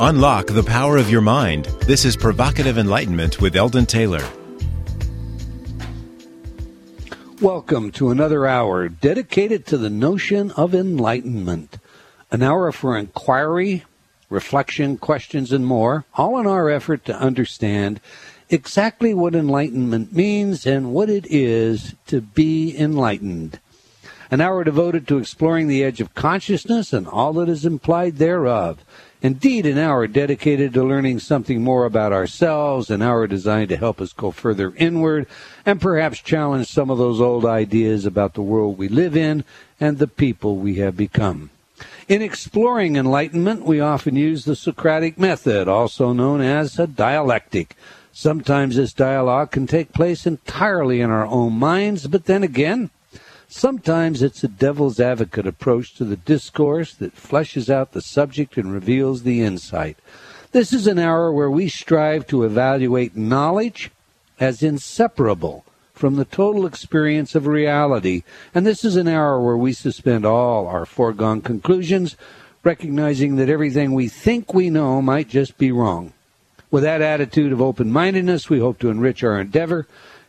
Unlock the power of your mind. This is Provocative Enlightenment with Eldon Taylor. Welcome to another hour dedicated to the notion of enlightenment. An hour for inquiry, reflection, questions, and more, all in our effort to understand exactly what enlightenment means and what it is to be enlightened. An hour devoted to exploring the edge of consciousness and all that is implied thereof. Indeed, an hour dedicated to learning something more about ourselves, an hour designed to help us go further inward and perhaps challenge some of those old ideas about the world we live in and the people we have become. In exploring enlightenment, we often use the Socratic method, also known as a dialectic. Sometimes this dialogue can take place entirely in our own minds, but then again, Sometimes it's a devil's advocate approach to the discourse that fleshes out the subject and reveals the insight. This is an hour where we strive to evaluate knowledge as inseparable from the total experience of reality, and this is an hour where we suspend all our foregone conclusions, recognizing that everything we think we know might just be wrong. With that attitude of open mindedness, we hope to enrich our endeavor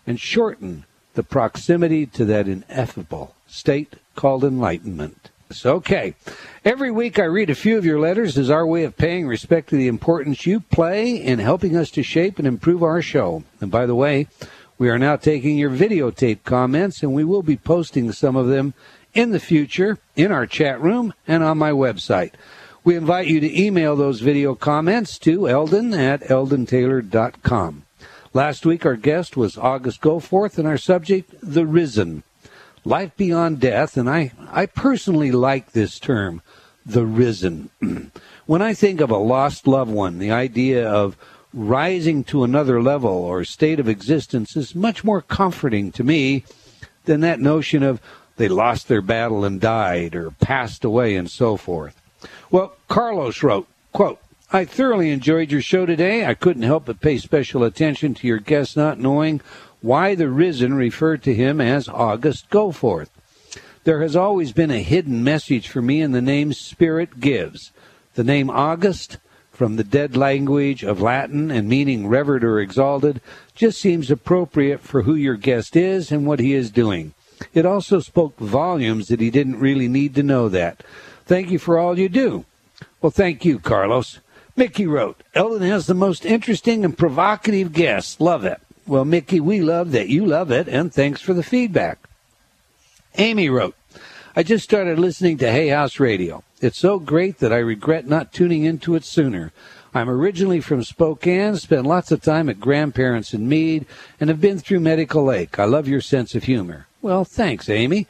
and shorten the proximity to that ineffable state called enlightenment. Okay. Every week I read a few of your letters as our way of paying respect to the importance you play in helping us to shape and improve our show. And by the way, we are now taking your videotape comments and we will be posting some of them in the future in our chat room and on my website. We invite you to email those video comments to eldon at eldontaylor.com. Last week, our guest was August Goforth, and our subject, the risen. Life beyond death, and I, I personally like this term, the risen. when I think of a lost loved one, the idea of rising to another level or state of existence is much more comforting to me than that notion of they lost their battle and died or passed away and so forth. Well, Carlos wrote, quote, I thoroughly enjoyed your show today. I couldn't help but pay special attention to your guest not knowing why the risen referred to him as August Goforth. There has always been a hidden message for me in the name Spirit gives. The name August, from the dead language of Latin and meaning revered or exalted, just seems appropriate for who your guest is and what he is doing. It also spoke volumes that he didn't really need to know that. Thank you for all you do. Well, thank you, Carlos. Mickey wrote, Eldon has the most interesting and provocative guests. Love it. Well, Mickey, we love that you love it, and thanks for the feedback. Amy wrote, I just started listening to Hay House Radio. It's so great that I regret not tuning into it sooner. I'm originally from Spokane, spent lots of time at grandparents in Mead, and have been through Medical Lake. I love your sense of humor. Well, thanks, Amy.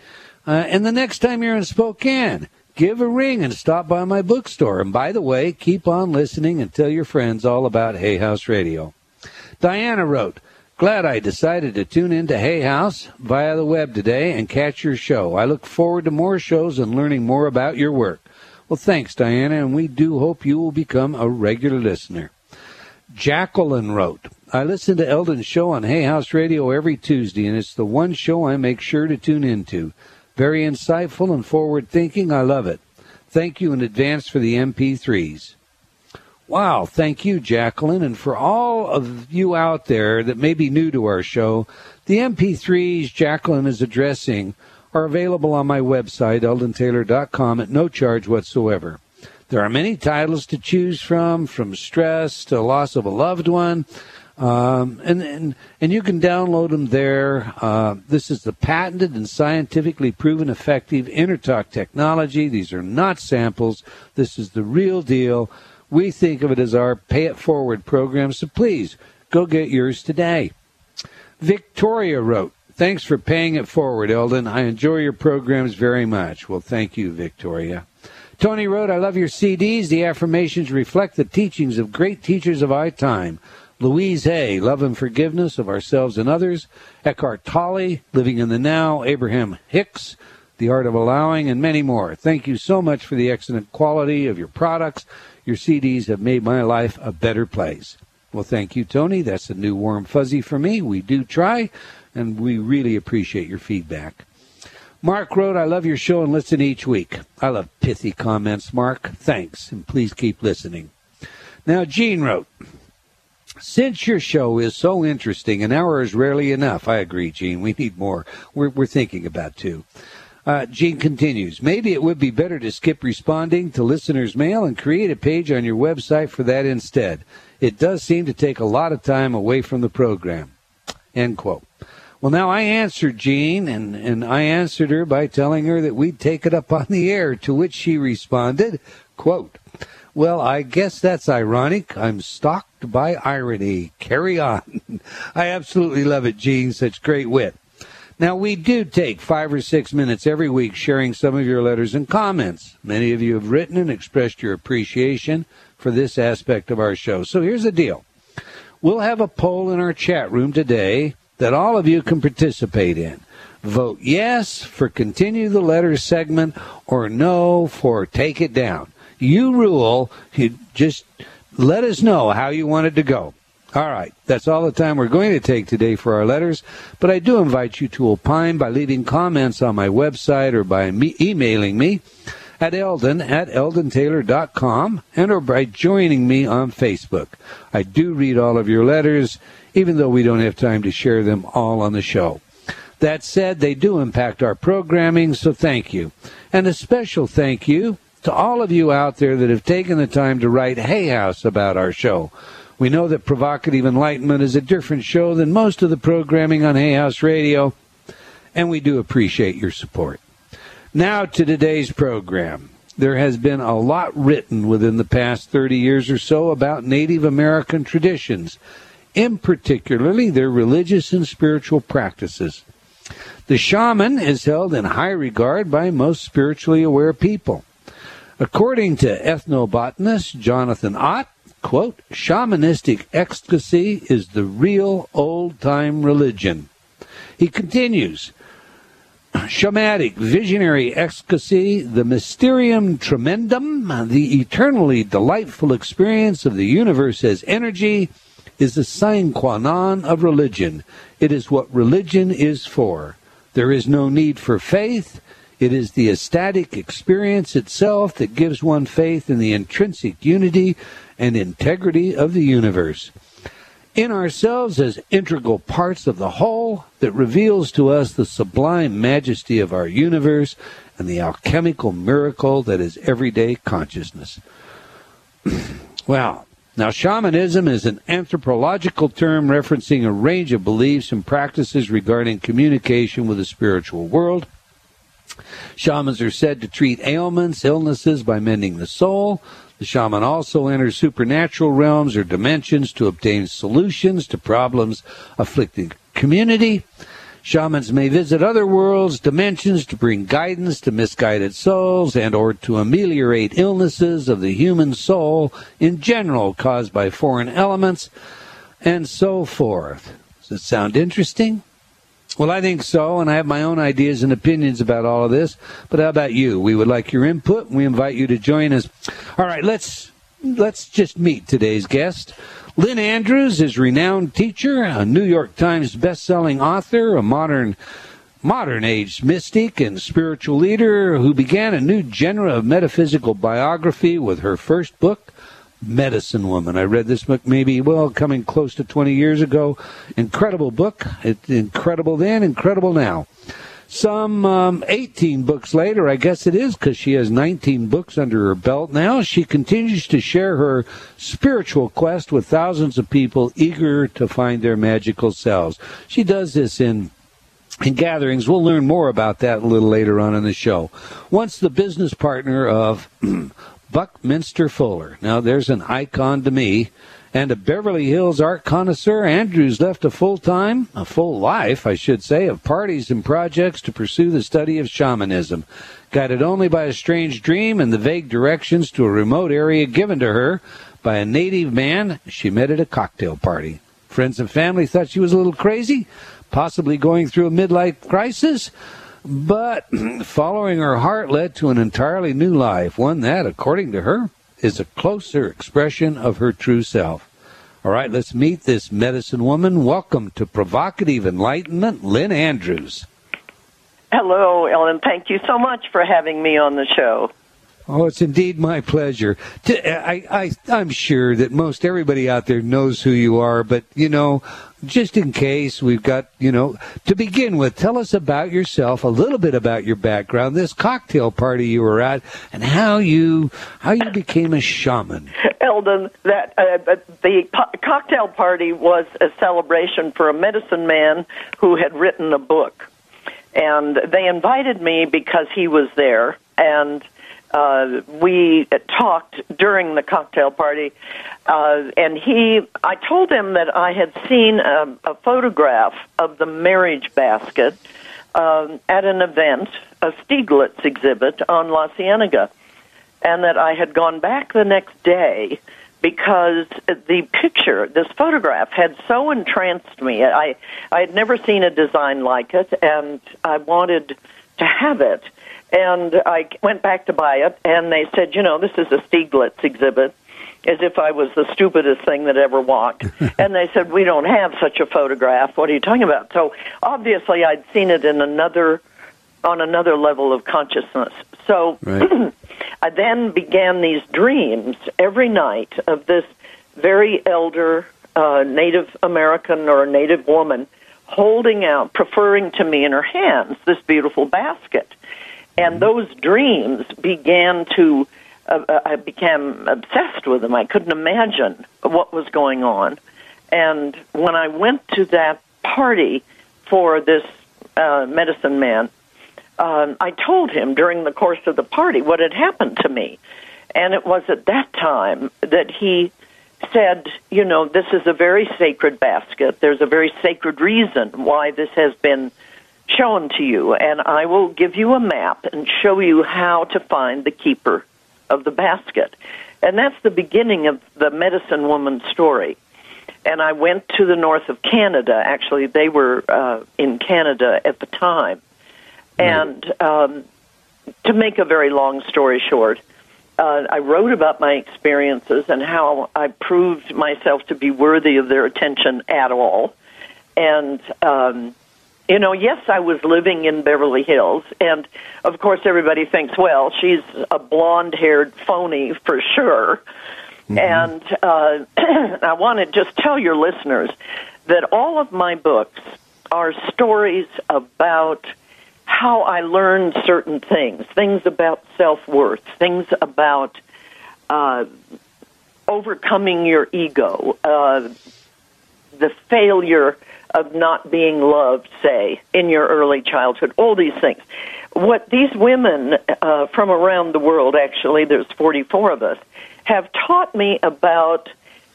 Uh, and the next time you're in Spokane, give a ring and stop by my bookstore. And by the way, keep on listening and tell your friends all about Hay House Radio. Diana wrote, Glad I decided to tune into Hay House via the web today and catch your show. I look forward to more shows and learning more about your work. Well, thanks, Diana, and we do hope you will become a regular listener. Jacqueline wrote, I listen to Eldon's show on Hay House Radio every Tuesday, and it's the one show I make sure to tune into. Very insightful and forward thinking. I love it. Thank you in advance for the MP3s. Wow, thank you, Jacqueline. And for all of you out there that may be new to our show, the MP3s Jacqueline is addressing are available on my website, eldontaylor.com, at no charge whatsoever. There are many titles to choose from, from stress to loss of a loved one, um, and, and and you can download them there. Uh, this is the patented and scientifically proven effective InnerTalk technology. These are not samples. This is the real deal. We think of it as our pay it forward program. So please go get yours today. Victoria wrote, "Thanks for paying it forward, Eldon. I enjoy your programs very much." Well, thank you, Victoria. Tony wrote, I love your CDs. The affirmations reflect the teachings of great teachers of our time. Louise Hay, Love and Forgiveness of Ourselves and Others, Eckhart Tolle, Living in the Now, Abraham Hicks, The Art of Allowing, and many more. Thank you so much for the excellent quality of your products. Your CDs have made my life a better place. Well, thank you, Tony. That's a new warm fuzzy for me. We do try, and we really appreciate your feedback. Mark wrote, I love your show and listen each week. I love pithy comments, Mark. Thanks, and please keep listening. Now, Jean wrote, since your show is so interesting, an hour is rarely enough. I agree, Jean. We need more. We're, we're thinking about two. Uh, Jean continues, maybe it would be better to skip responding to listeners' mail and create a page on your website for that instead. It does seem to take a lot of time away from the program. End quote. Well, now I answered Jean, and, and I answered her by telling her that we'd take it up on the air, to which she responded, quote, well, I guess that's ironic. I'm stalked by irony. Carry on. I absolutely love it, Jean. Such great wit. Now, we do take five or six minutes every week sharing some of your letters and comments. Many of you have written and expressed your appreciation for this aspect of our show. So here's the deal. We'll have a poll in our chat room today that all of you can participate in. Vote yes for continue the letters segment or no for take it down. You rule. You just let us know how you want it to go. All right, that's all the time we're going to take today for our letters, but I do invite you to opine by leaving comments on my website or by me emailing me at eldon at eldontaylor.com and or by joining me on Facebook. I do read all of your letters, even though we don't have time to share them all on the show. That said, they do impact our programming, so thank you. And a special thank you to all of you out there that have taken the time to write Hay House about our show. We know that Provocative Enlightenment is a different show than most of the programming on Hay House Radio, and we do appreciate your support. Now to today's program. There has been a lot written within the past 30 years or so about Native American traditions, in particularly their religious and spiritual practices. The shaman is held in high regard by most spiritually aware people. According to ethnobotanist Jonathan Ott, quote, shamanistic ecstasy is the real old time religion. He continues, shamanic visionary ecstasy, the mysterium tremendum, the eternally delightful experience of the universe as energy, is the sine qua non of religion. It is what religion is for. There is no need for faith. It is the ecstatic experience itself that gives one faith in the intrinsic unity and integrity of the universe. In ourselves as integral parts of the whole that reveals to us the sublime majesty of our universe and the alchemical miracle that is everyday consciousness. well, now, shamanism is an anthropological term referencing a range of beliefs and practices regarding communication with the spiritual world. Shamans are said to treat ailments, illnesses by mending the soul. The shaman also enters supernatural realms or dimensions to obtain solutions to problems afflicting community. Shamans may visit other worlds, dimensions to bring guidance to misguided souls and or to ameliorate illnesses of the human soul in general caused by foreign elements and so forth. Does it sound interesting? Well, I think so, and I have my own ideas and opinions about all of this. But how about you? We would like your input, and we invite you to join us. All right, let's let's just meet today's guest. Lynn Andrews is renowned teacher, a New York Times best-selling author, a modern modern age mystic and spiritual leader who began a new genre of metaphysical biography with her first book, Medicine Woman. I read this book maybe, well, coming close to 20 years ago. Incredible book. It's incredible then, incredible now. Some um, 18 books later, I guess it is, because she has 19 books under her belt now, she continues to share her spiritual quest with thousands of people eager to find their magical selves. She does this in in gatherings. We'll learn more about that a little later on in the show. Once the business partner of Buckminster Fuller. Now, there's an icon to me. And a Beverly Hills art connoisseur, Andrews left a full time, a full life, I should say, of parties and projects to pursue the study of shamanism. Guided only by a strange dream and the vague directions to a remote area given to her by a native man she met at a cocktail party. Friends and family thought she was a little crazy, possibly going through a midlife crisis. But following her heart led to an entirely new life, one that, according to her, is a closer expression of her true self. All right, let's meet this medicine woman. Welcome to Provocative Enlightenment, Lynn Andrews. Hello, Eldon. Thank you so much for having me on the show. Oh, it's indeed my pleasure. I, I, I'm sure that most everybody out there knows who you are, but you know, just in case we've got, you know, to begin with, tell us about yourself, a little bit about your background, this cocktail party you were at, and how you how you became a shaman. Eldon, that uh, the po- cocktail party was a celebration for a medicine man who had written a book, and they invited me because he was there, and uh, we talked during the cocktail party, uh, and he, I told him that I had seen a, a photograph of the marriage basket um, at an event, a Stieglitz exhibit on La Cienega, and that I had gone back the next day because the picture, this photograph, had so entranced me. I I had never seen a design like it, and I wanted to have it. And I went back to buy it, and they said, you know, this is a Stieglitz exhibit, as if I was the stupidest thing that ever walked. and they said, we don't have such a photograph. What are you talking about? So obviously, I'd seen it in another, on another level of consciousness. So right. I then began these dreams every night of this very elder uh, Native American or Native woman holding out, preferring to me in her hands this beautiful basket. And those dreams began to, uh, uh, I became obsessed with them. I couldn't imagine what was going on. And when I went to that party for this uh, medicine man, um, I told him during the course of the party what had happened to me. And it was at that time that he said, you know, this is a very sacred basket. There's a very sacred reason why this has been shown to you, and I will give you a map and show you how to find the keeper of the basket. And that's the beginning of the medicine woman story. And I went to the north of Canada. Actually, they were uh, in Canada at the time. And um, to make a very long story short, uh, I wrote about my experiences and how I proved myself to be worthy of their attention at all. And um, you know, yes, I was living in Beverly Hills, and of course, everybody thinks, well, she's a blonde haired phony for sure. Mm-hmm. And uh, I want to just tell your listeners that all of my books are stories about how I learned certain things, things about self worth, things about uh, overcoming your ego, uh, the failure of not being loved, say, in your early childhood, all these things. What these women uh, from around the world, actually, there's 44 of us, have taught me about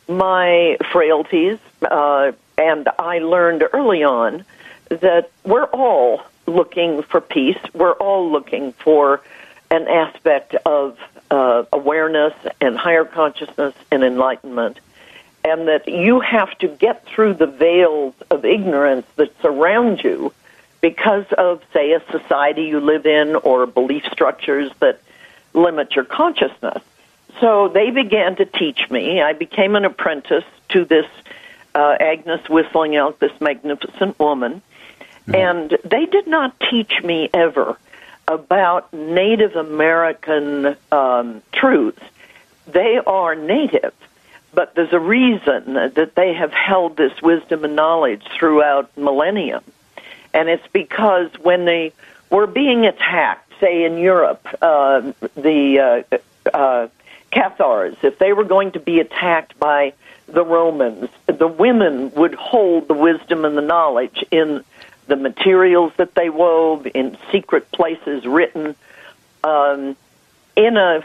my frailties, uh, and I learned early on that we're all looking for peace. We're all looking for an aspect of uh, awareness and higher consciousness and enlightenment and that you have to get through the veils of ignorance that surround you because of, say, a society you live in or belief structures that limit your consciousness. So they began to teach me. I became an apprentice to this uh, Agnes Whistling Elk, this magnificent woman. Mm-hmm. And they did not teach me ever about Native American um, truths. They are native but there's a reason that they have held this wisdom and knowledge throughout millennium. And it's because when they were being attacked, say in Europe, uh, the uh, uh, Cathars, if they were going to be attacked by the Romans, the women would hold the wisdom and the knowledge in the materials that they wove, in secret places written, um, in a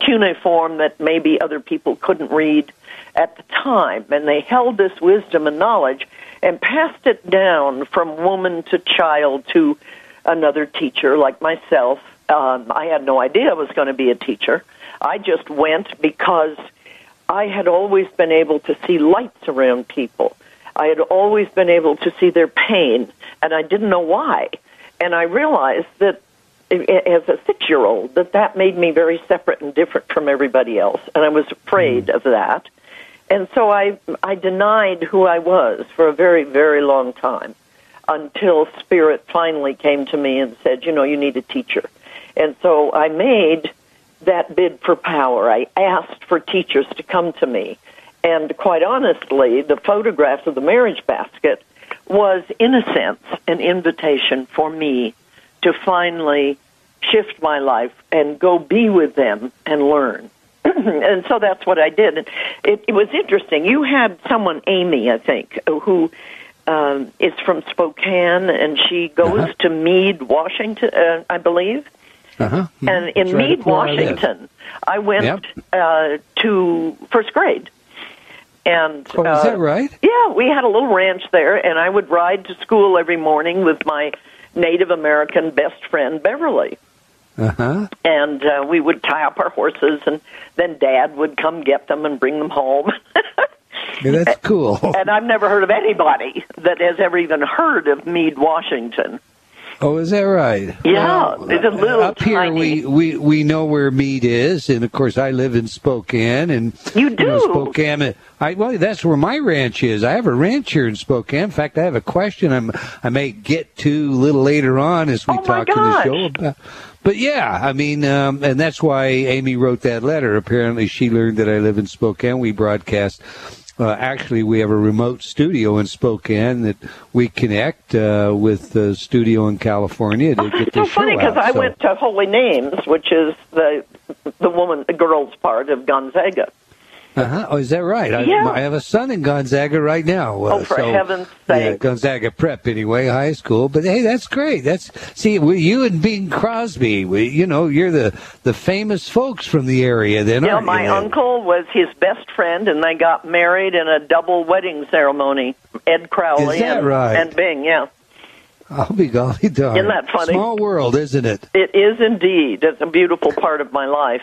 cuneiform that maybe other people couldn't read at the time. And they held this wisdom and knowledge and passed it down from woman to child to another teacher like myself. Um, I had no idea I was going to be a teacher. I just went because I had always been able to see lights around people. I had always been able to see their pain, and I didn't know why. And I realized that as a six year old that that made me very separate and different from everybody else and i was afraid mm. of that and so i i denied who i was for a very very long time until spirit finally came to me and said you know you need a teacher and so i made that bid for power. I asked for teachers to come to me. And quite honestly, the photographs of the marriage basket was, in a sense, an invitation for me to finally shift my life and go be with them and learn. and so that's what I did. And it, it was interesting. You had someone, Amy, I think, who um, is from Spokane, and she goes uh-huh. to Mead, Washington, uh, I believe. Uh-huh. And in right Mead, Washington, I, went Yep. uh, to first grade. And Oh, is uh, that right? yeah, we had a little ranch there, and I would ride to school every morning with my Native American best friend Beverly, Uh huh. and uh, we would tie up our horses, and then Dad would come get them and bring them home. Yeah, that's cool. and I've never heard of anybody that has ever even heard of Mead, Washington. Oh, is that right? Yeah, it's a little up here we, we we know where Mead is, and of course I live in Spokane, and You know, do? Spokane. I well, that's where my ranch is. I have a ranch here in Spokane. In fact, I have a question I'm, I may get to a little later on as we Oh, talk in the show about. But yeah, I mean, um, and that's why Amy wrote that letter. Apparently, she learned that I live in Spokane. We broadcast. Uh, actually, we have a remote studio in Spokane that we connect uh, with the studio in California to Oh, get it's the so funny because. I So- went to Holy Names, which is the the woman, the girls' part of Gonzaga. Uh-huh. Oh, is that right? I, Yeah. I have a son in Gonzaga right now. Uh, Oh, for so, heaven's Yeah, sake. Gonzaga Prep anyway, high school. But hey, that's great. That's see, you and Bing Crosby. We, you know, you're the the famous folks from the area. Then, Yeah, my uncle was his best friend, and they got married in a double wedding ceremony. Ed Crowley Is that and, right? and Bing. Yeah, I'll be golly darn. Isn't that funny? Small world, isn't it? it is indeed. It's a beautiful part of my life.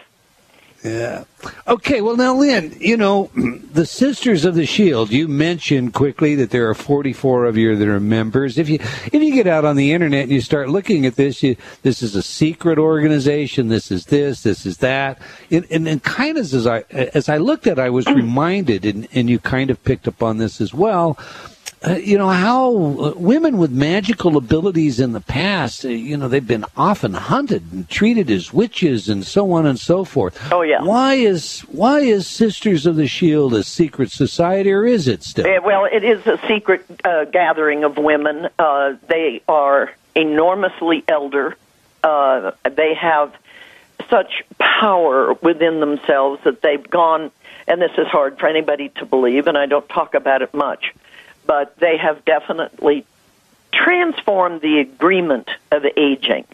Yeah. Okay, well, now, Lynn, you know, the Sisters of the Shield, you mentioned quickly that there are 44 of you that are members. If you if you get out on the internet and you start looking at this, you, this is a secret organization, this is this, this is that. And, and, and kind of as I, as I looked at it, I was reminded, and, and you kind of picked up on this as well, uh, you know how uh, women with magical abilities in the past, uh, you know, they've been often hunted and treated as witches and so on and so forth. Oh, yeah. Why is why is Sisters of the Shield a secret society, or is it still? Eh, Well, it is a secret uh, gathering of women. Uh, they are enormously elder. Uh, they have such power within themselves that they've gone, and this is hard for anybody to believe, and I don't talk about it much, but they have definitely transformed the agreement of aging.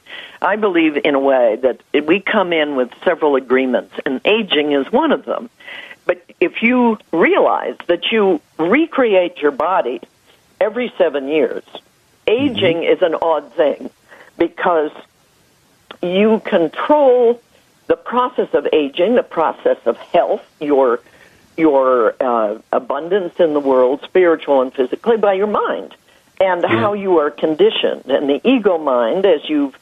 I believe in a way that we come in with several agreements, and aging is one of them. But if you realize that you recreate your body every seven years, aging mm-hmm. is an odd thing because you control the process of aging, the process of health, your your uh, abundance in the world, spiritual and physically, by your mind and how you are conditioned. And the ego mind, as you've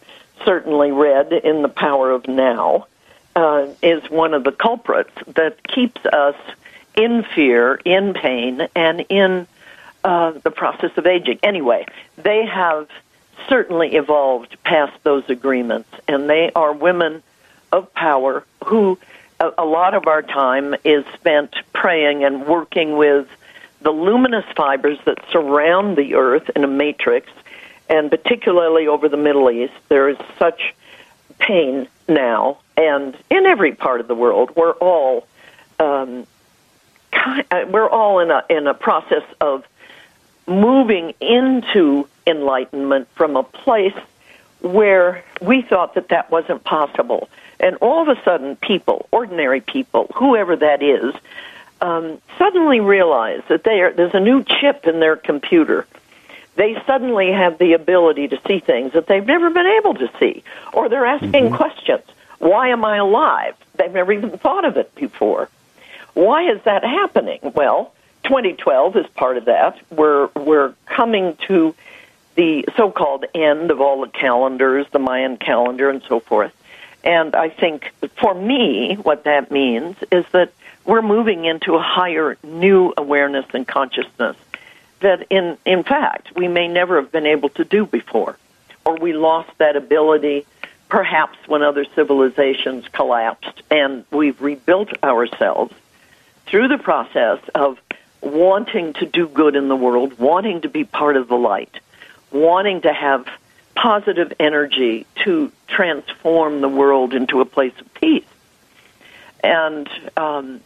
certainly read in The Power of Now, uh, is one of the culprits that keeps us in fear, in pain, and in uh, the process of aging. Anyway, they have certainly evolved past those agreements, and they are women of power who a, a lot of our time is spent praying and working with the luminous fibers that surround the earth in a matrix, and particularly over the Middle East, there is such pain now, and in every part of the world, we're all um, uh, we're all in a in a process of moving into enlightenment from a place where we thought that that wasn't possible. And all of a sudden, people, ordinary people, whoever that is, um, suddenly realize that they are, there's a new chip in their computer. They suddenly have the ability to see things that they've never been able to see, or they're asking questions. Why am I alive? They've never even thought of it before. Why is that happening? Well, 2012 is part of that. We're we're coming to the so-called end of all the calendars, the Mayan calendar, and so forth. And I think for me, what that means is that we're moving into a higher new awareness and consciousness that in in fact we may never have been able to do before. Or we lost that ability perhaps when other civilizations collapsed, and we've rebuilt ourselves through the process of wanting to do good in the world, wanting to be part of the light, wanting to have positive energy to transform the world into a place of peace. And um,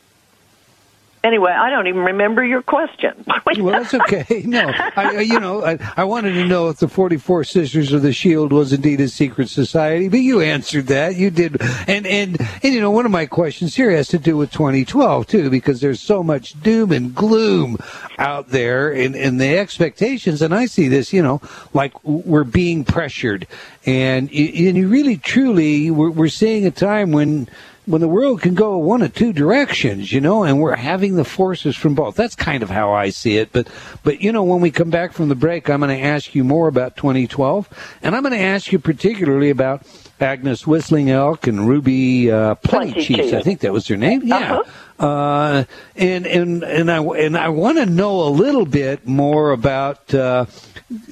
Anyway, I don't even remember your question. well, that's okay. No, I, you know, I, I, wanted to know if the 44 Sisters of the Shield was indeed a secret society, but you answered that. You did. And, and, and, you know, one of my questions here has to do with 2012, too, because there's so much doom and gloom out there and, and the expectations. And I see this, you know, like we're being pressured. And, and you really, truly, we're, we're seeing a time when, when the world can go one of two directions, you know, and we're having the forces from both. That's kind of how I see it. But, but you know, when we come back from the break, I'm going to ask you more about 2012, and I'm going to ask you particularly about Agnes Whistling Elk and Ruby uh, Plenty Chiefs. I think that was her name. Yeah. Uh-huh. Uh, and and and I and I want to know a little bit more about uh,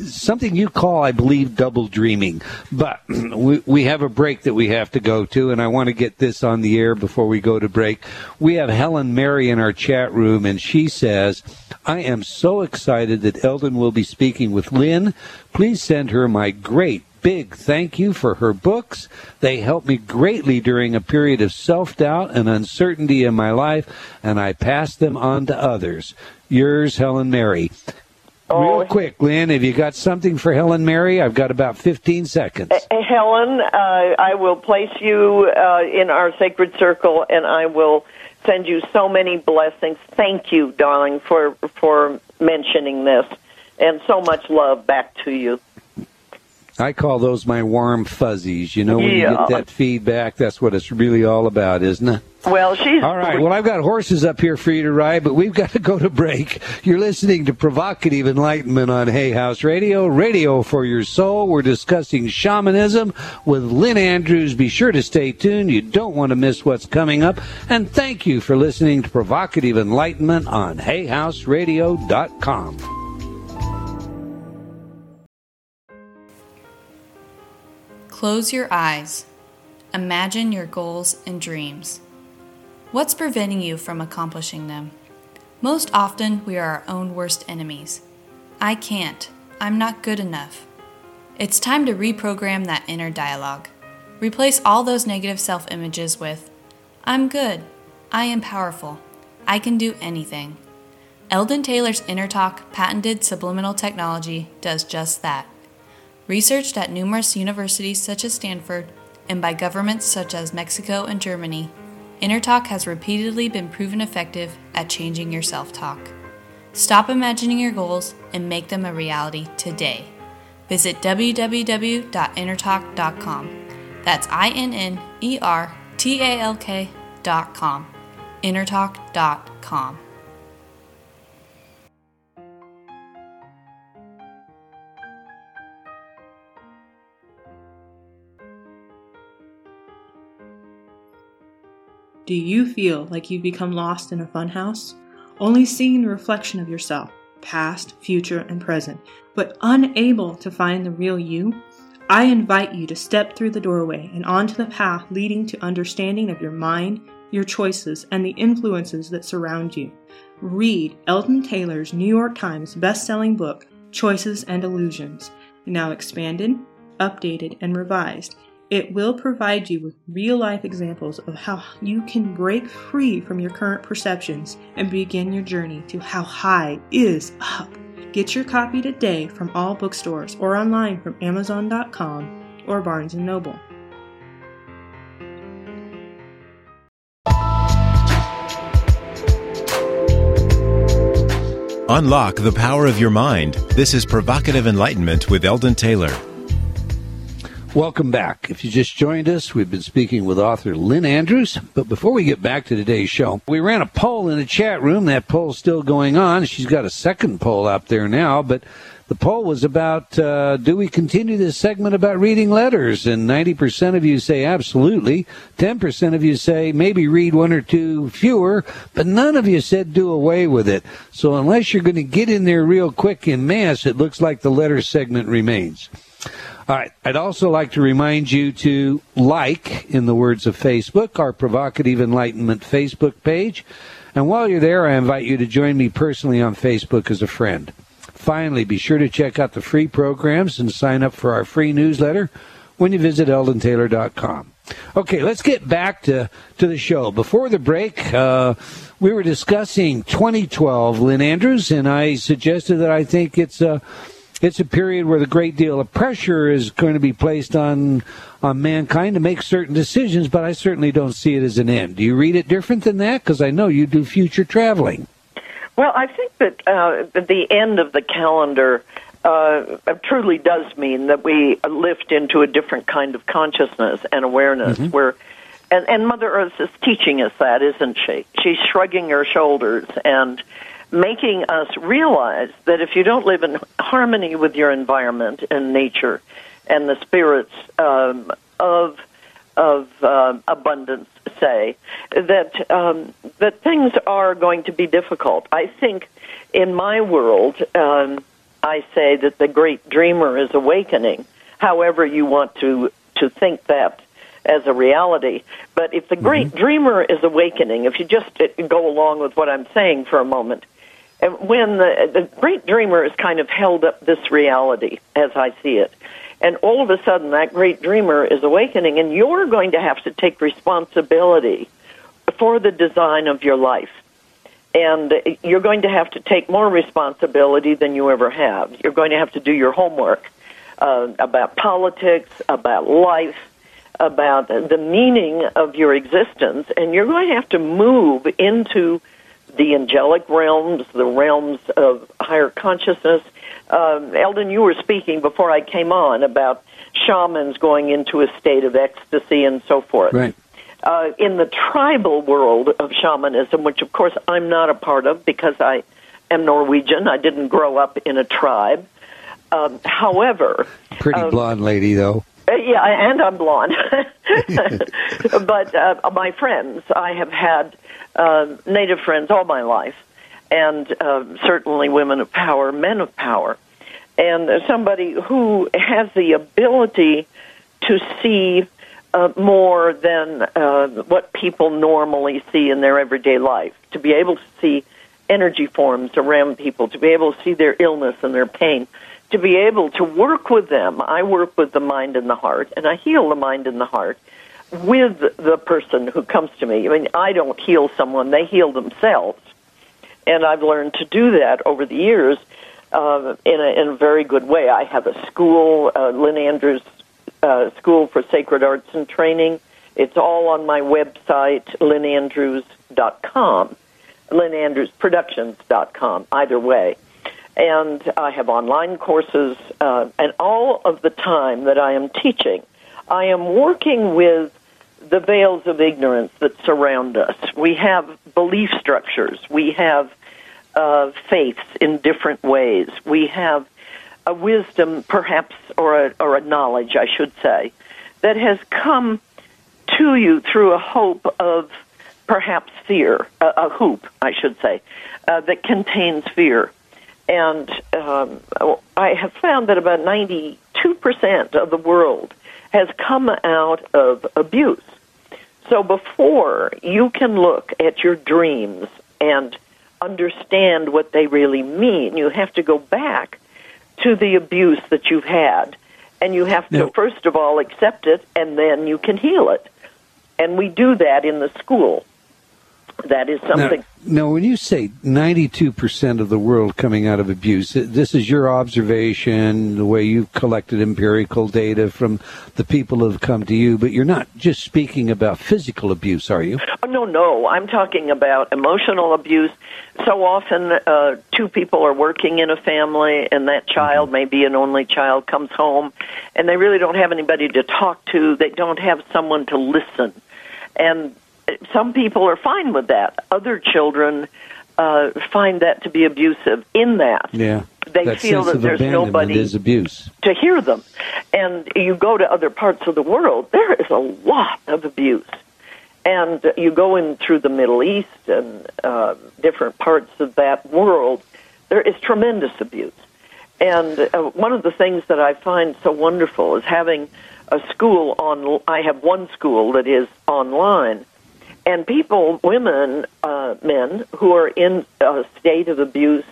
something you call, I believe, double dreaming. But we, we have a break that we have to go to, and I want to get this on the air before we go to break. We have Helen Mary in our chat room, and she says, I am so excited that Eldon will be speaking with Lynn. Please send her my great big thank you for her books. They helped me greatly during a period of self doubt and uncertainty in my life, and I pass them on to others. Yours, Helen Mary. Oh, Real quick, Lynn, have you got something for Helen Mary? I've got about 15 seconds. Uh, Helen, uh, I will place you uh, in our sacred circle, and I will send you so many blessings. Thank you, darling, for for mentioning this, and so much love back to you. I call those my warm fuzzies. You know, when yeah. you get that feedback, that's what it's really all about, isn't it? Well, she's all right. Well, I've got horses up here for you to ride, but we've got to go to break. You're listening to Provocative Enlightenment on Hay House Radio, radio for your soul. We're discussing shamanism with Lynn Andrews. Be sure to stay tuned. You don't want to miss what's coming up. And thank you for listening to Provocative Enlightenment on HayHouseRadio.com. Close your eyes. Imagine your goals and dreams. What's preventing you from accomplishing them? Most often, we are our own worst enemies. I can't. I'm not good enough. It's time to reprogram that inner dialogue. Replace all those negative self images with I'm good. I am powerful. I can do anything. Eldon Taylor's Inner Talk patented subliminal technology does just that. Researched at numerous universities such as Stanford and by governments such as Mexico and Germany, InnerTalk has repeatedly been proven effective at changing your self talk. Stop imagining your goals and make them a reality today. Visit www.innertalk.com. That's I N N E R T A L K.com. Innertalk.com. Do you feel like you've become lost in a funhouse? Only seeing the reflection of yourself, past, future, and present, but unable to find the real you? I invite you to step through the doorway and onto the path leading to understanding of your mind, your choices, and the influences that surround you. Read Eldon Taylor's New York Times best-selling book, Choices and Illusions, now expanded, updated, and revised it will provide you with real life examples of how you can break free from your current perceptions and begin your journey to how high is up. Get your copy today from all bookstores or online from Amazon.com or Barnes & Noble. Unlock the power of your mind. This is Provocative Enlightenment with Eldon Taylor. Welcome back. If you just joined us, we've been speaking with author Lynn Andrews. But before we get back to today's show, we ran a poll in the chat room. That poll's still going on. She's got a second poll up there now, but the poll was about uh, do we continue this segment about reading letters? And 90% of you say absolutely. 10% of you say maybe read one or two fewer, but none of you said do away with it. So unless you're going to get in there real quick in mass, it looks like the letter segment remains. I'd also like to remind you to like, in the words of Facebook, our Provocative Enlightenment Facebook page. And while you're there, I invite you to join me personally on Facebook as a friend. Finally, be sure to check out the free programs and sign up for our free newsletter when you visit eldontaylor.com. Okay, let's get back to, to the show. Before the break, uh, we were discussing 2012, Lynn Andrews, and I suggested that I think it's a it's a period where the great deal of pressure is going to be placed on on mankind to make certain decisions, but I certainly don't see it as an end. Do you read it different than that? Because I know you do future traveling. Well, I think that uh, the end of the calendar uh, truly does mean that we lift into a different kind of consciousness and awareness mm-hmm. where and, and Mother Earth is teaching us that, isn't she? She's shrugging her shoulders and making us realize that if you don't live in harmony with your environment and nature and the spirits um, of of uh, abundance, say that um, that things are going to be difficult. I think in my world. Um, I say that the great dreamer is awakening. However, you want to to think that as a reality. But if the great mm-hmm. dreamer is awakening, if you just go along with what I'm saying for a moment, when the, the great dreamer is kind of held up this reality as I see it, and all of a sudden that great dreamer is awakening, and you're going to have to take responsibility for the design of your life and you're going to have to take more responsibility than you ever have. You're going to have to do your homework uh, about politics, about life, about the meaning of your existence, and you're going to have to move into the angelic realms, the realms of higher consciousness. Um, Eldon, you were speaking before I came on about shamans going into a state of ecstasy and so forth. Right uh, in the tribal world of shamanism, which of course I'm not a part of because I am Norwegian. I didn't grow up in a tribe. Um, however, pretty um, blonde lady though. Uh, yeah, and I'm blonde. but uh, my friends, I have had uh, Native friends all my life, and uh, certainly women of power, men of power, and somebody who has the ability to see uh, more than uh, what people normally see in their everyday life. To be able to see energy forms around people, to be able to see their illness and their pain, to be able to work with them. I work with the mind and the heart, and I heal the mind and the heart with the person who comes to me. I mean, I don't heal someone, they heal themselves. And I've learned to do that over the years uh, in, a, in a very good way. I have a school, uh, Lynn Andrews uh, School for Sacred Arts and Training. It's all on my website, lynnandrews.com, lynnandrewsproductions.com, either way. And I have online courses, uh, and all of the time that I am teaching, I am working with the veils of ignorance that surround us. We have belief structures. We have uh, faiths in different ways. We have a wisdom, perhaps, or a, or a knowledge, I should say, that has come to you through a hope of perhaps fear, a, a hoop, I should say, uh, that contains fear. And um, I have found that about 92% of the world has come out of abuse. So before you can look at your dreams and understand what they really mean, you have to go back to the abuse that you've had. And you have to, first of all, accept it, and then you can heal it. And we do that in the school. That is something. Now, now, when you say 92% of the world coming out of abuse, this is your observation, the way you've collected empirical data from the people who have come to you, but you're not just speaking about physical abuse, are you? Oh, no, no. I'm talking about emotional abuse. So often, uh, two people are working in a family, and that child, mm-hmm. maybe an only child, comes home, and they really don't have anybody to talk to. They don't have someone to listen. And some people are fine with that. Other children uh, find that to be abusive. In that, yeah, they that feel that there's nobody is abuse. to hear them. And you go to other parts of the world, there is a lot of abuse. And you go in through the Middle East and uh, different parts of that world, there is tremendous abuse. And uh, one of the things that I find so wonderful is having a school on. I have one school that is online, and people, women, uh, men who are in a state of abuse,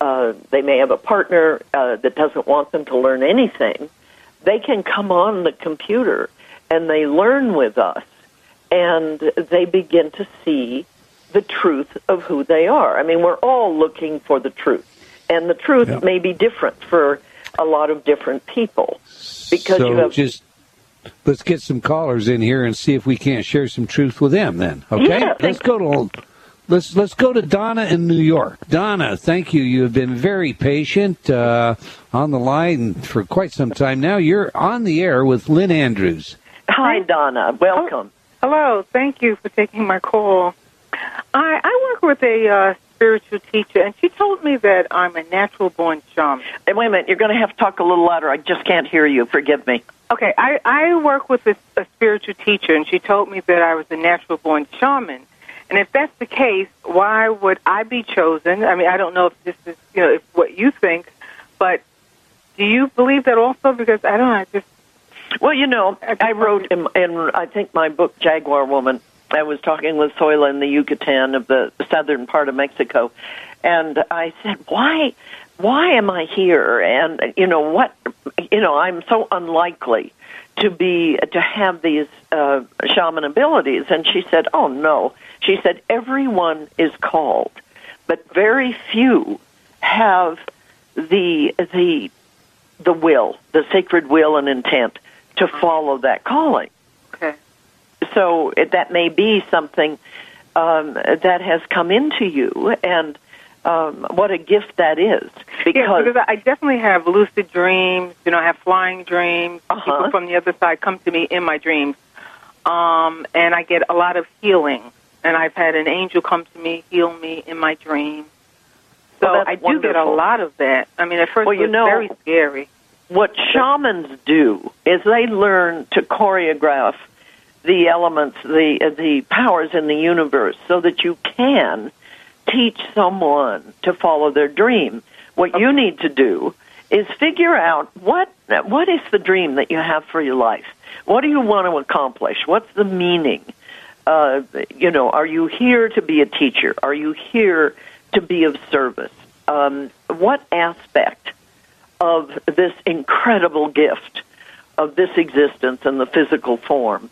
uh, they may have a partner uh, that doesn't want them to learn anything. They can come on the computer and they learn with us, and they begin to see the truth of who they are. I mean, we're all looking for the truth, and the truth Yep. may be different for a lot of different people because so you have just let's get some callers in here and see if we can't share some truth with them. Then, okay? Yeah, let's go to let's let's go to Donna in New York. Donna, thank you. You have been very patient uh, on the line for quite some time now. You're on the air with Lynn Andrews. Hi, Donna. Welcome. Hello, thank you for taking my call. I, I work with a uh, spiritual teacher, and she told me that I'm a natural born shaman. And wait a minute, you're going to have to talk a little louder. I just can't hear you. Forgive me. Okay, I, I work with a, a spiritual teacher, and she told me that I was a natural born shaman. And if that's the case, why would I be chosen? I mean, I don't know if this is, you know, if what you think, but do you believe that also? Because I don't know, I just Well, you know, I I wrote in, in I think my book Jaguar Woman. I was talking with Zoila in the Yucatan of the southern part of Mexico, and I said, "Why, why am I here?" And you know what, you know, I'm so unlikely to be to have these uh, shaman abilities. And she said, "Oh no," she said, "Everyone is called, but very few have the the the will, the sacred will and intent to follow that calling. okay. So it, that may be something um, that has come into you, and um, what a gift that is. Yeah, Because because I definitely have lucid dreams. You know, I have flying dreams. Uh-huh. People from the other side come to me in my dreams, um, and I get a lot of healing. And I've had an angel come to me, heal me in my dreams. So Well, I do get a lot of that. I mean, at first Well, it you was know- very scary. what shamans do is they learn to choreograph the elements, the the powers in the universe, so that you can teach someone to follow their dream. What you need to do is figure out what what is the dream that you have for your life. What do you want to accomplish? What's the meaning? Uh, you know, are you here to be a teacher? Are you here to be of service? Um, what aspect of this incredible gift of this existence in the physical form.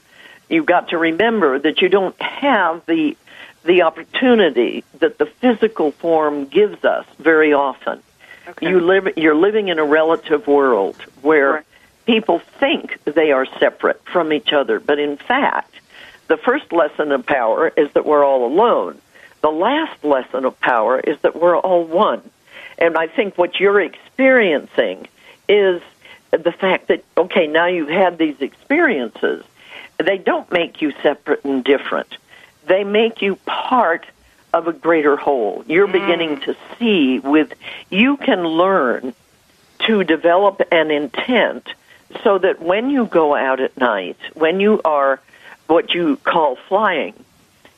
You've got to remember that you don't have the the opportunity that the physical form gives us very often. Okay. You live you're living in a relative world where Right. people think they are separate from each other, but in fact, the first lesson of power is that we're all alone. The last lesson of power is that we're all one. And I think what you're experiencing is the fact that, okay, now you've had these experiences. They don't make you separate and different. They make you part of a greater whole. You're mm. beginning to see with, you can learn to develop an intent so that when you go out at night, when you are what you call flying,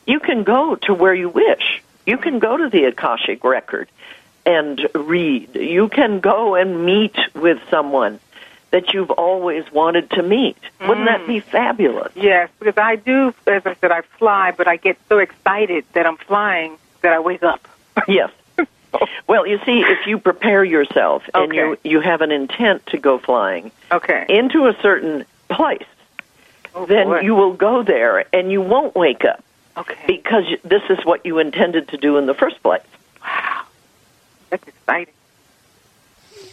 you can go to where you wish. You can go to the Akashic record and read. You can go and meet with someone that you've always wanted to meet. Wouldn't that be mm. fabulous? Yes, because I do, as I said, I fly, but I get so excited that I'm flying that I wake up. Yes. Well, you see, if you prepare yourself and you you have an intent to go flying Okay. into a certain place, Oh, then boy. you will go there and you won't wake up Okay. because this is what you intended to do in the first place. Wow. That's exciting.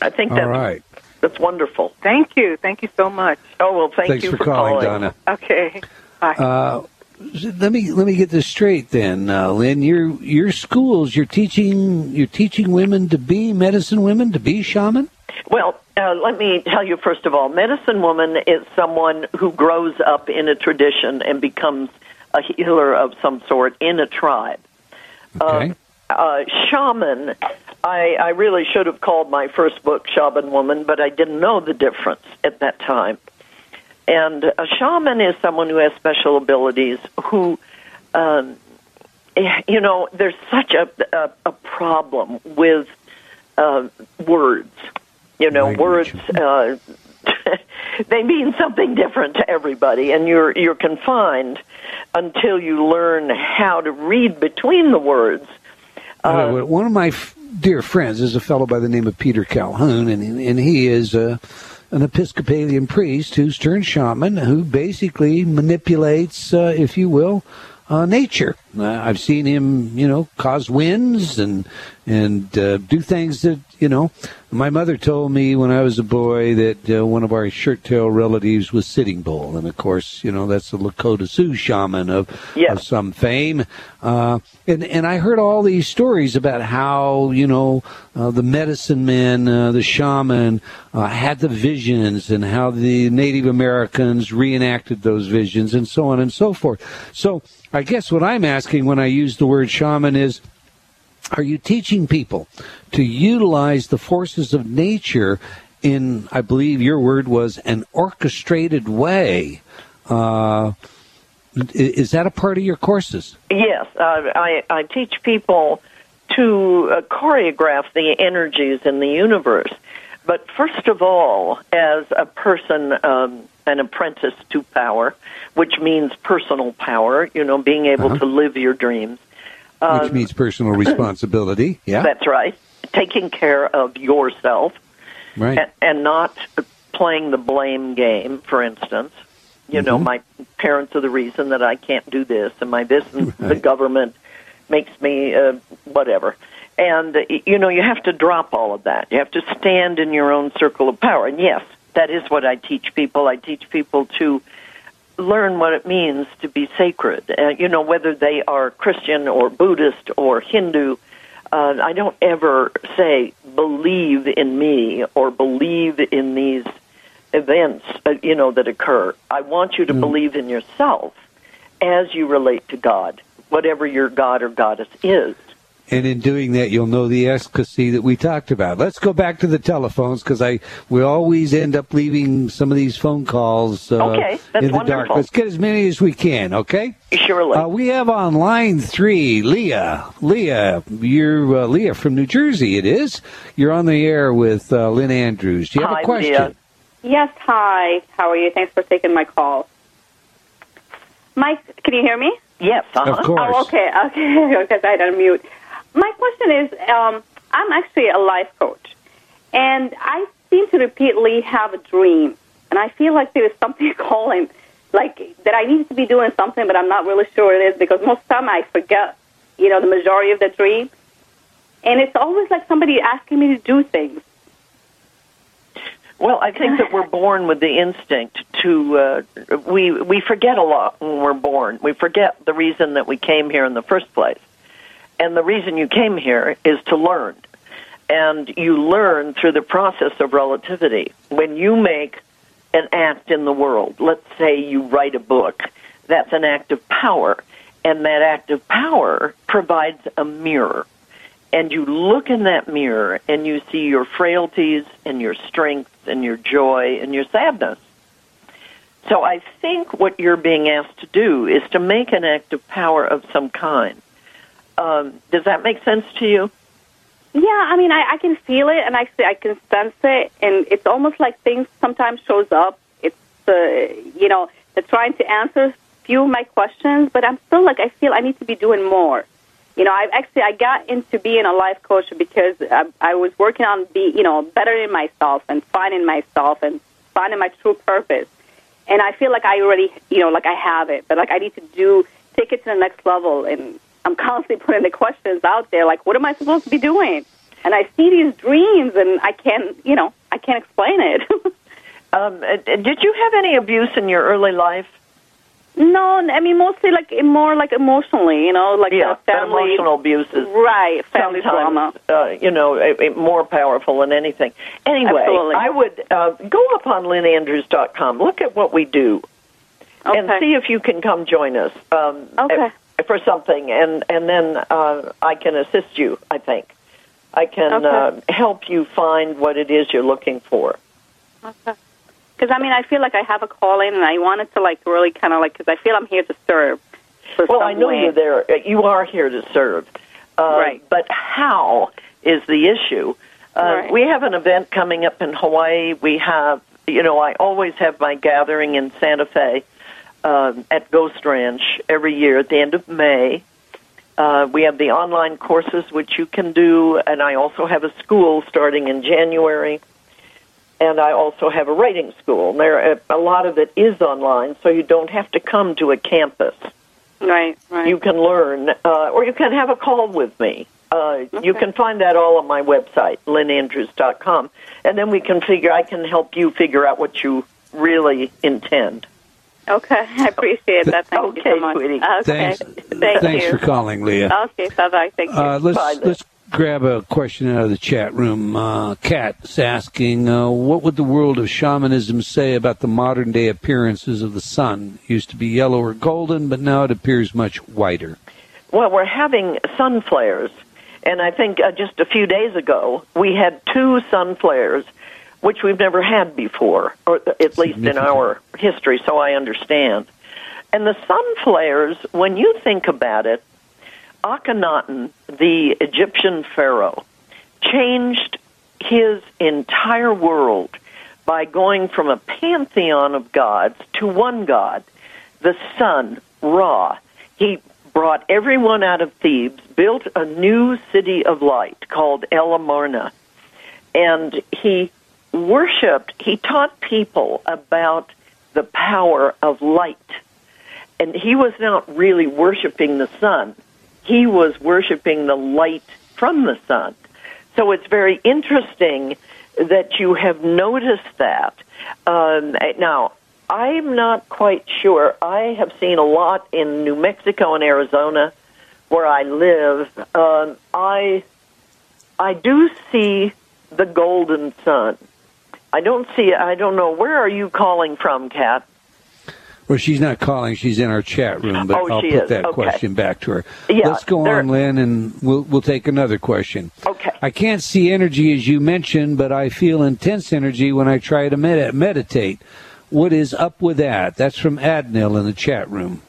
I think All that's right. That's wonderful. Thank you. Thank you so much. Oh well, thank Thanks you for, calling, Donna. Okay. Bye. Uh, let me let me get this straight then, uh, Lynn. Your your schools, you're teaching you're teaching women to be medicine women, to be shaman. Well, uh, let me tell you first of all, medicine woman is someone who grows up in a tradition and becomes a healer of some sort in a tribe. Okay. Uh, shaman, I, I really should have called my first book Shaman Woman, but I didn't know the difference at that time. And a shaman is someone who has special abilities who, um, eh, you know, there's such a, a, a problem with uh, words You know, Language. words uh, they mean something different to everybody, and you're you're confined until you learn how to read between the words. Uh, one of my f- dear friends is a fellow by the name of Peter Calhoun, and and he is uh, an Episcopalian priest who's turned shaman, who basically manipulates, uh, if you will, uh, nature. Uh, I've seen him, you know, cause winds and and uh, do things that you know. My mother told me when I was a boy that uh, one of our shirt tail relatives was Sitting Bull, and of course, you know that's the Lakota Sioux shaman of, Yes. of some fame. Uh, and and I heard all these stories about how you know uh, the medicine men, uh, the shaman, uh, had the visions, and how the Native Americans reenacted those visions, and so on and so forth. So I guess what I'm asking when I use the word shaman is. Are you teaching people to utilize the forces of nature in, I believe your word was, an orchestrated way? Uh, is that a part of your courses? Yes, uh, I, I teach people to uh, choreograph the energies in the universe. But first of all, as a person, um, an apprentice to power, which means personal power, you know, being able Uh-huh. to live your dreams. Which means personal responsibility. Yeah, That's right. Taking care of yourself right. and, and not playing the blame game, for instance. You know, Mhm. my parents are the reason that I can't do this, and my this and the government makes me uh, whatever. And you know, you have to drop all of that. You have to stand in your own circle of power. And yes, that is what I teach people. I teach people to learn what it means to be sacred. Uh, you know, whether they are Christian or Buddhist or Hindu. Uh, I don't ever say believe in me or believe in these events, uh, you know, that occur. I want you to believe in yourself as you relate to God, whatever your God or goddess is. And in doing that, you'll know the efficacy that we talked about. Let's go back to the telephones because I we always end up leaving some of these phone calls uh, Okay, that's in the dark. wonderful. Let's get as many as we can. Okay. Surely. Uh, we have on line three, Leah. Leah, you're uh, Leah from New Jersey. It is. You're on the air with uh, Lynn Andrews. Do you have Hi, a question? Leah. Yes, hi. How are you? Thanks for taking my call. Mike, can you hear me? yes, uh-huh. Of course. Oh, okay, okay, because I had to mute. My question is, um, I'm actually a life coach, and I seem to repeatedly have a dream, and I feel like there is something calling, like that I need to be doing something, but I'm not really sure it is because most of the time I forget, you know, the majority of the dream, and it's always like somebody asking me to do things. Well, I think that we're born with the instinct to uh, we we forget a lot when we're born. We forget the reason that we came here in the first place. And the reason you came here is to learn. And you learn through the process of relativity. When you make an act in the world, let's say you write a book, that's an act of power. And that act of power provides a mirror and you look in that mirror and you see your frailties and your strengths and your joy and your sadness. So I think what you're being asked to do is to make an act of power of some kind. Um, does that make sense to you? Yeah, I mean, I, I can feel it, and I I can sense it, and it's almost like things sometimes shows up. It's uh, you know, they're trying to answer a few of my questions, but I'm still like I feel I need to be doing more. You know, I actually I got into being a life coach because I, I was working on be you know bettering myself and finding myself and finding my true purpose, and I feel like I already you know like I have it, but like I need to do take it to the next level and I'm constantly putting the questions out there, like, what am I supposed to be doing? And I see these dreams, and I can't, you know, I can't explain it. Um, uh, did you have any abuse in your early life? no, I mean, mostly like more like emotionally, you know, like Yeah, family, emotional abuses. right? Family sometimes, uh, you know, it, it more powerful than anything. Anyway, Absolutely. I would uh, go up on lynnandrews.com, look at what we do, and see if you can come join us um, Okay. For something, and and then uh, I can assist you. I think I can Okay. uh, help you find what it is you're looking for. Because I mean, I feel like I have a calling, and I wanted to like really kind of like because I feel I'm here to serve. For Well, some I know way. you're there. You are here to serve, uh, Right. But how is the issue? Uh, Right. We have an event coming up in Hawaii. We have, you know, I always have my gathering in Santa Fe um, at Ghost Ranch every year at the end of May. Uh, we have the online courses which you can do, and I also have a school starting in January. And I also have a writing school. And There, a lot of it is online, so you don't have to come to a campus. Right, right. You can learn, uh, or you can have a call with me. Uh, You can find that all on my website, lynnandrews.com, and then we can figure. I can help you figure out what you really intend. Okay, I appreciate that. Thank Okay, you so much. sweetie. Okay, Thanks. thank Thanks you. for calling, Leah. Okay, bye bye. Thank you. Uh, let's Bye, let's grab a question out of the chat room. Uh, Kat's asking, uh, what would the world of shamanism say about the modern day appearances of the sun? It used to be yellow or golden, but now it appears much whiter. Well, we're having sun flares, and I think uh, just a few days ago we had two sun flares, which we've never had before, or at least in our history. So I understand. And the sun flares, when you think about it, Akhenaten, the Egyptian pharaoh, changed his entire world by going from a pantheon of gods to one god, the sun, Ra. He brought everyone out of Thebes, built a new city of light called El Amarna, and he worshipped, he taught people about the power of light. And he was not really worshiping the sun, he was worshiping the light from the sun. So it's very interesting that you have noticed that. Um, now, I'm not quite sure. I have seen a lot in New Mexico and Arizona, where I live. Um, I I do see the golden sun. I don't see. I don't know. Where are you calling from, Kat? Well, she's not calling; she's in our chat room. But Oh, I'll put is. that Okay. question back to her. Yeah, Let's go there- on, Lynn, and we'll we'll take another question. Okay. I can't see energy as you mentioned, but I feel intense energy when I try to med- meditate. What is up with that? That's from Adnil in the chat room.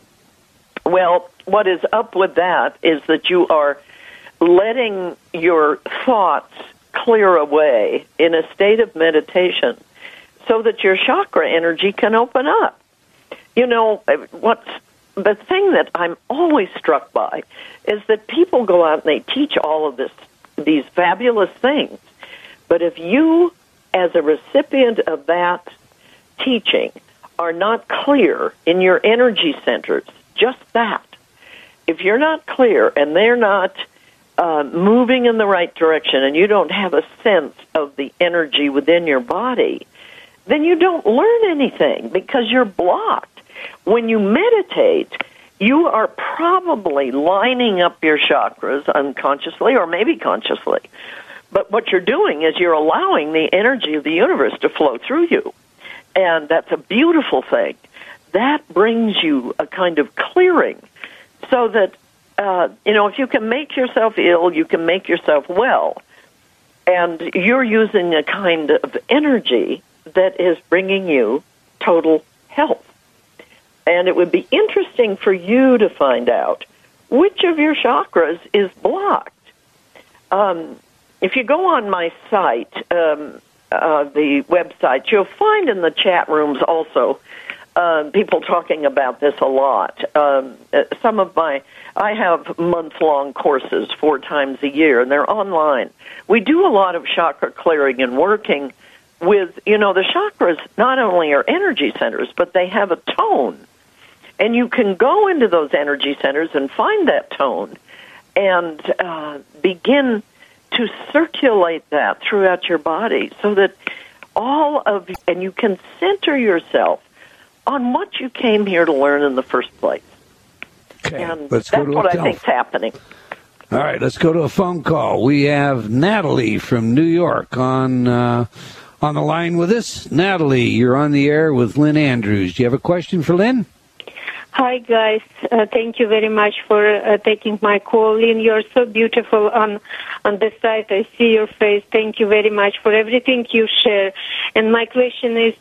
Well, what is up with that is that you are letting your thoughts clear away in a state of meditation so that your chakra energy can open up. You know, uh, what's the thing that I'm always struck by is that people go out and they teach all of this these fabulous things. But if you as a recipient of that teaching are not clear in your energy centers, just that. If you're not clear and they're not uh, moving in the right direction and you don't have a sense of the energy within your body, then you don't learn anything because you're blocked. When you meditate, you are probably lining up your chakras unconsciously or maybe consciously. But what you're doing is you're allowing the energy of the universe to flow through you. And that's a beautiful thing. That brings you a kind of clearing so that, uh, you know, if you can make yourself ill, you can make yourself well. And you're using a kind of energy that is bringing you total health. And it would be interesting for you to find out which of your chakras is blocked. Um, if you go on my site, um, uh, the website, you'll find in the chat rooms also uh, people talking about this a lot. Um, uh, some of my, I have month long courses four times a year, and they're online. We do a lot of chakra clearing and working with, you know, the chakras not only are energy centers, but they have a tone. And you can go into those energy centers and find that tone and uh, begin to circulate that throughout your body so that all of and you can center yourself on what you came here to learn in the first place. Okay, And let's that's go to what a I tel- think's happening. All right, let's go to a phone call. We have Natalie from New York on uh, on the line with us. Natalie, you're on the air with Lynn Andrews. Do you have a question for Lynn? Hi, guys. Uh, thank you very much for uh, taking my call. Lynn, you're so beautiful on on the site. I see your face. Thank you very much for everything you share. And my question is,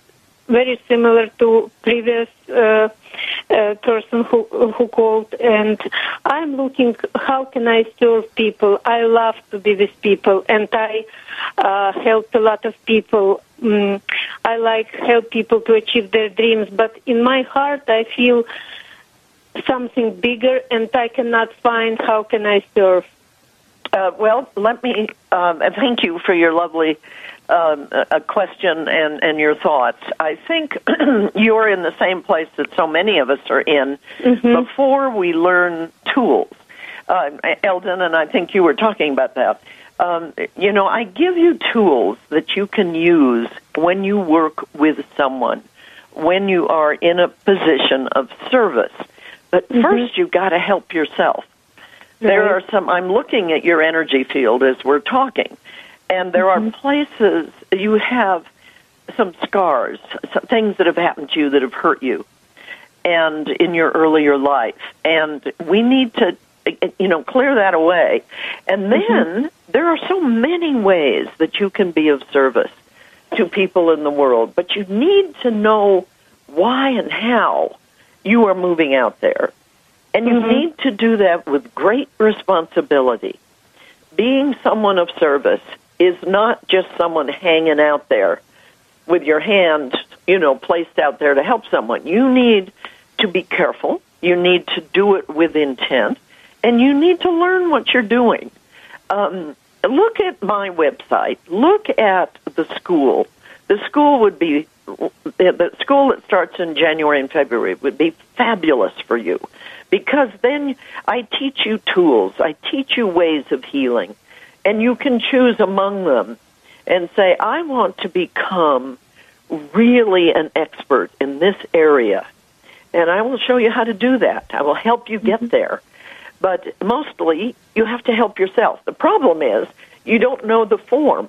very similar to previous uh, uh, person who who called, and I'm looking how can I serve people. I love to be with people, and I uh, help a lot of people. Mm, I like help people to achieve their dreams, but in my heart, I feel something bigger, and I cannot find how can I serve. Uh, well, let me um, thank you for your lovely um, a question and, and your thoughts. I think you're in the same place that so many of us are in Mm-hmm. before we learn tools. Uh, Eldon, and I think you were talking about that. Um, you know, I give you tools that you can use when you work with someone, when you are in a position of service. But first, you've got to help yourself. There are some, I'm looking at your energy field as we're talking, and there are mm-hmm. places you have some scars, some things that have happened to you that have hurt you, and in your earlier life. And we need to, you know, clear that away. And mm-hmm. then there are so many ways that you can be of service to people in the world, but you need to know why and how you are moving out there. And you mm-hmm. need to do that with great responsibility. Being someone of service is not just someone hanging out there with your hand, you know, placed out there to help someone. You need to be careful. You need to do it with intent. And you need to learn what you're doing. Um, look at my website. Look at the school. The school would be the school that starts in January and February would be fabulous for you because then I teach you tools. I teach you ways of healing and you can choose among them and say, I want to become really an expert in this area. And I will show you how to do that. I will help you get mm-hmm. there. But mostly, you have to help yourself. The problem is, you don't know the form.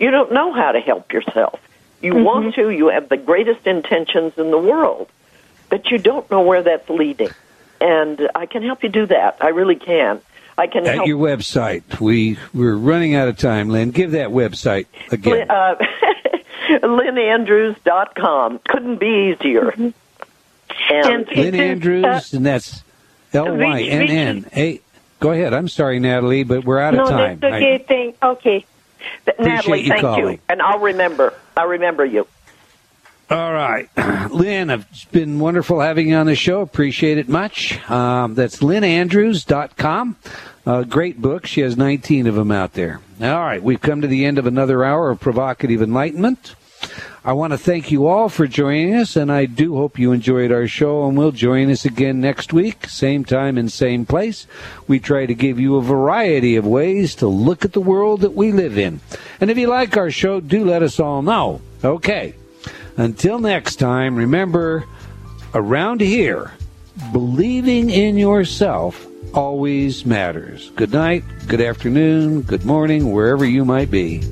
You don't know how to help yourself. You mm-hmm. want to, you have the greatest intentions in the world, but you don't know where that's leading. And I can help you do that. I really can. I can At help your website, we we're running out of time. Lynn, give that website again. uh, LynnAndrews.com. Couldn't be easier. And, And Lynn it is, Andrews, and that's L Y N N A. Go ahead. I'm sorry, Natalie, but we're out no, of time. that's okay. Thank. Okay. Natalie, you thank calling. you. And I'll remember. I'll remember you. All right. Lynn, it's been wonderful having you on the show. Appreciate it much. Um, that's lynnandrews.com. Uh, great book. She has 19 of them out there. All right. We've come to the end of another hour of provocative enlightenment. I want to thank you all for joining us, and I do hope you enjoyed our show and will join us again next week, same time and same place. We try to give you a variety of ways to look at the world that we live in. And if you like our show, do let us all know. Okay. Until next time, remember, around here, believing in yourself always matters. Good night, good afternoon, good morning, wherever you might be.